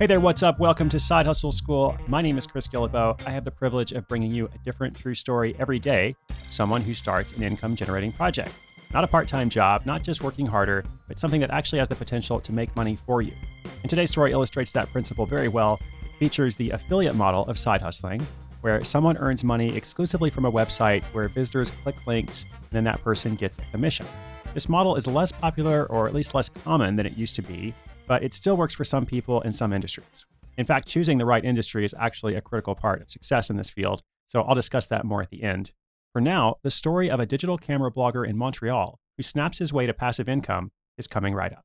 Hey there, what's up? Welcome to Side Hustle School. My name is Chris Guillebeau. I have the privilege of bringing you a different true story every day, someone who starts an income generating project. Not a part time job, not just working harder, but something that actually has the potential to make money for you. And today's story illustrates that principle very well. It features the affiliate model of side hustling, where someone earns money exclusively from a website where visitors click links and then that person gets a commission. This model is less popular, or at least less common than it used to be, but it still works for some people in some industries. In fact, choosing the right industry is actually a critical part of success in this field, so I'll discuss that more at the end. For now, the story of a digital camera blogger in Montreal who snaps his way to passive income is coming right up.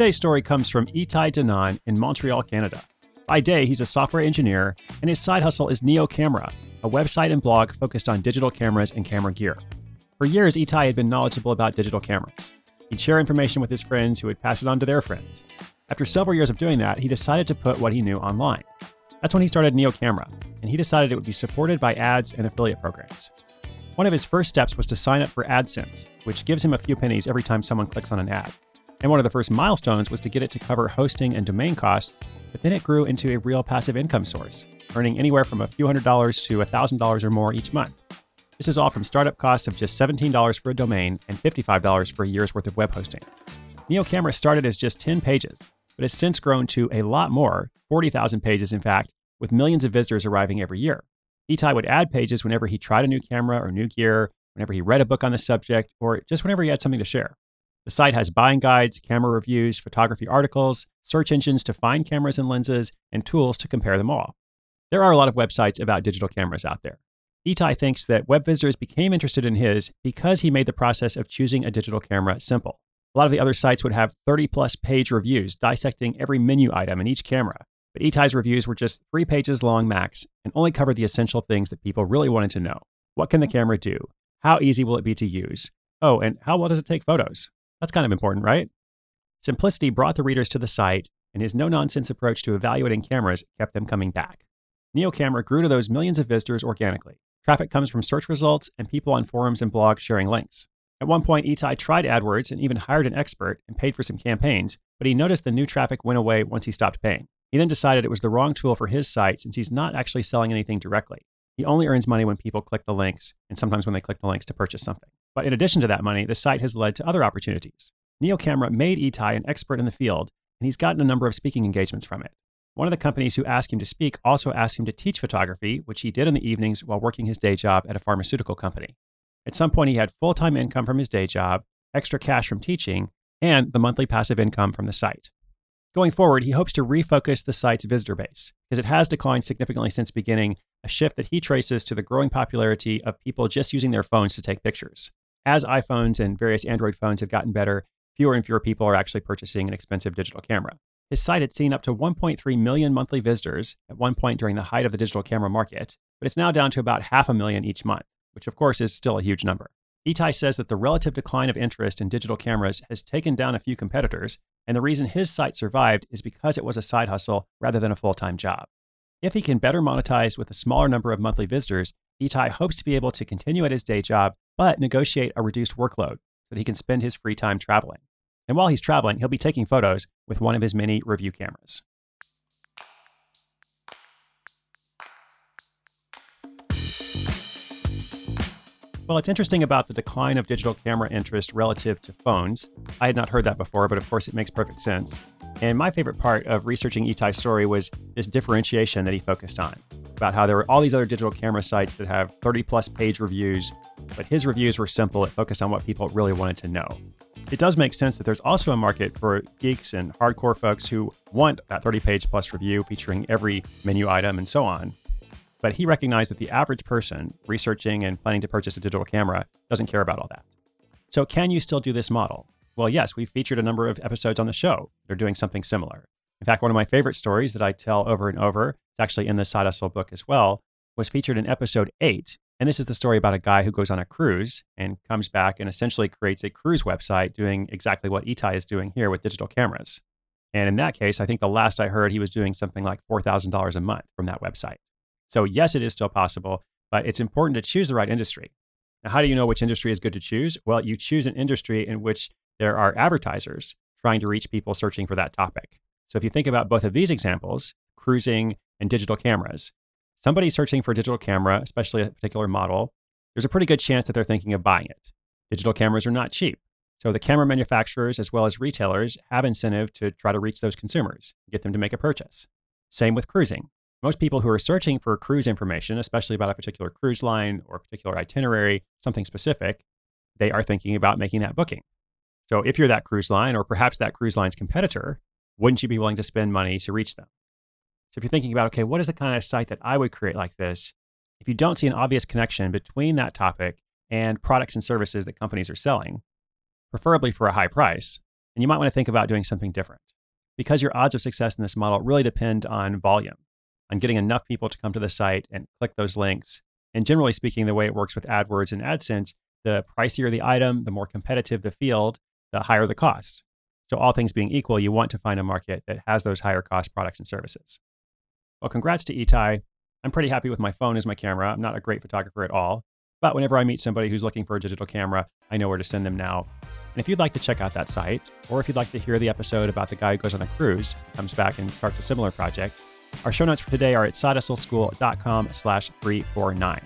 Today's story comes from Itai Danan in Montreal, Canada. By day, he's a software engineer, and his side hustle is Neo Camera, a website and blog focused on digital cameras and camera gear. For years, Itai had been knowledgeable about digital cameras. He'd share information with his friends who would pass it on to their friends. After several years of doing that, he decided to put what he knew online. That's when he started Neo Camera, and he decided it would be supported by ads and affiliate programs. One of his first steps was to sign up for AdSense, which gives him a few pennies every time someone clicks on an ad. And one of the first milestones was to get it to cover hosting and domain costs, but then it grew into a real passive income source, earning anywhere from a few hundred dollars to a thousand dollars or more each month. This is all from startup costs of just $17 for a domain and $55 for a year's worth of web hosting. Neo Camera started as just 10 pages, but has since grown to a lot more 40,000 pages, in fact, with millions of visitors arriving every year. Itai would add pages whenever he tried a new camera or new gear, whenever he read a book on the subject, or just whenever he had something to share. The site has buying guides, camera reviews, photography articles, search engines to find cameras and lenses, and tools to compare them all. There are a lot of websites about digital cameras out there. Itai thinks that web visitors became interested in his because he made the process of choosing a digital camera simple. A lot of the other sites would have 30 plus page reviews dissecting every menu item in each camera, but Itai's reviews were just three pages long max and only covered the essential things that people really wanted to know. What can the camera do? How easy will it be to use? Oh, and how well does it take photos? That's kind of important, right? Simplicity brought the readers to the site, and his no nonsense approach to evaluating cameras kept them coming back. NeoCamera grew to those millions of visitors organically. Traffic comes from search results and people on forums and blogs sharing links. At one point, Itai tried AdWords and even hired an expert and paid for some campaigns, but he noticed the new traffic went away once he stopped paying. He then decided it was the wrong tool for his site since he's not actually selling anything directly. He only earns money when people click the links and sometimes when they click the links to purchase something. But in addition to that money, the site has led to other opportunities. NeoCamera made Itai an expert in the field, and he's gotten a number of speaking engagements from it. One of the companies who asked him to speak also asked him to teach photography, which he did in the evenings while working his day job at a pharmaceutical company. At some point, he had full time income from his day job, extra cash from teaching, and the monthly passive income from the site. Going forward, he hopes to refocus the site's visitor base, because it has declined significantly since beginning, a shift that he traces to the growing popularity of people just using their phones to take pictures. As iPhones and various Android phones have gotten better, fewer and fewer people are actually purchasing an expensive digital camera. His site had seen up to 1.3 million monthly visitors at one point during the height of the digital camera market, but it's now down to about half a million each month, which of course is still a huge number. Itai says that the relative decline of interest in digital cameras has taken down a few competitors, and the reason his site survived is because it was a side hustle rather than a full time job. If he can better monetize with a smaller number of monthly visitors, Itai hopes to be able to continue at his day job, but negotiate a reduced workload so that he can spend his free time traveling. And while he's traveling, he'll be taking photos with one of his many review cameras. Well, it's interesting about the decline of digital camera interest relative to phones. I had not heard that before, but of course it makes perfect sense. And my favorite part of researching Itai's story was this differentiation that he focused on about how there were all these other digital camera sites that have 30 plus page reviews, but his reviews were simple. It focused on what people really wanted to know. It does make sense that there's also a market for geeks and hardcore folks who want that 30 page plus review featuring every menu item and so on. But he recognized that the average person researching and planning to purchase a digital camera doesn't care about all that. So, can you still do this model? Well, yes, we've featured a number of episodes on the show. They're doing something similar. In fact, one of my favorite stories that I tell over and over, it's actually in the Side Hustle book as well, was featured in episode eight. And this is the story about a guy who goes on a cruise and comes back and essentially creates a cruise website doing exactly what Itai is doing here with digital cameras. And in that case, I think the last I heard, he was doing something like $4,000 a month from that website. So, yes, it is still possible, but it's important to choose the right industry. Now, how do you know which industry is good to choose? Well, you choose an industry in which there are advertisers trying to reach people searching for that topic. So, if you think about both of these examples, cruising and digital cameras, somebody searching for a digital camera, especially a particular model, there's a pretty good chance that they're thinking of buying it. Digital cameras are not cheap. So, the camera manufacturers as well as retailers have incentive to try to reach those consumers, get them to make a purchase. Same with cruising. Most people who are searching for cruise information, especially about a particular cruise line or a particular itinerary, something specific, they are thinking about making that booking. So if you're that cruise line or perhaps that cruise line's competitor, wouldn't you be willing to spend money to reach them? So if you're thinking about, okay, what is the kind of site that I would create like this? If you don't see an obvious connection between that topic and products and services that companies are selling, preferably for a high price, then you might want to think about doing something different. Because your odds of success in this model really depend on volume on getting enough people to come to the site and click those links. And generally speaking, the way it works with AdWords and AdSense, the pricier the item, the more competitive the field, the higher the cost. So, all things being equal, you want to find a market that has those higher cost products and services. Well, congrats to Itai. I'm pretty happy with my phone as my camera. I'm not a great photographer at all, but whenever I meet somebody who's looking for a digital camera, I know where to send them now. And if you'd like to check out that site, or if you'd like to hear the episode about the guy who goes on a cruise, comes back and starts a similar project, our show notes for today are at sidehustleschool.com slash 349.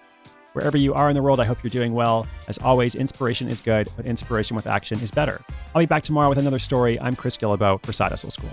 Wherever you are in the world, I hope you're doing well. As always, inspiration is good, but inspiration with action is better. I'll be back tomorrow with another story. I'm Chris Guillebeau for Side Hustle School.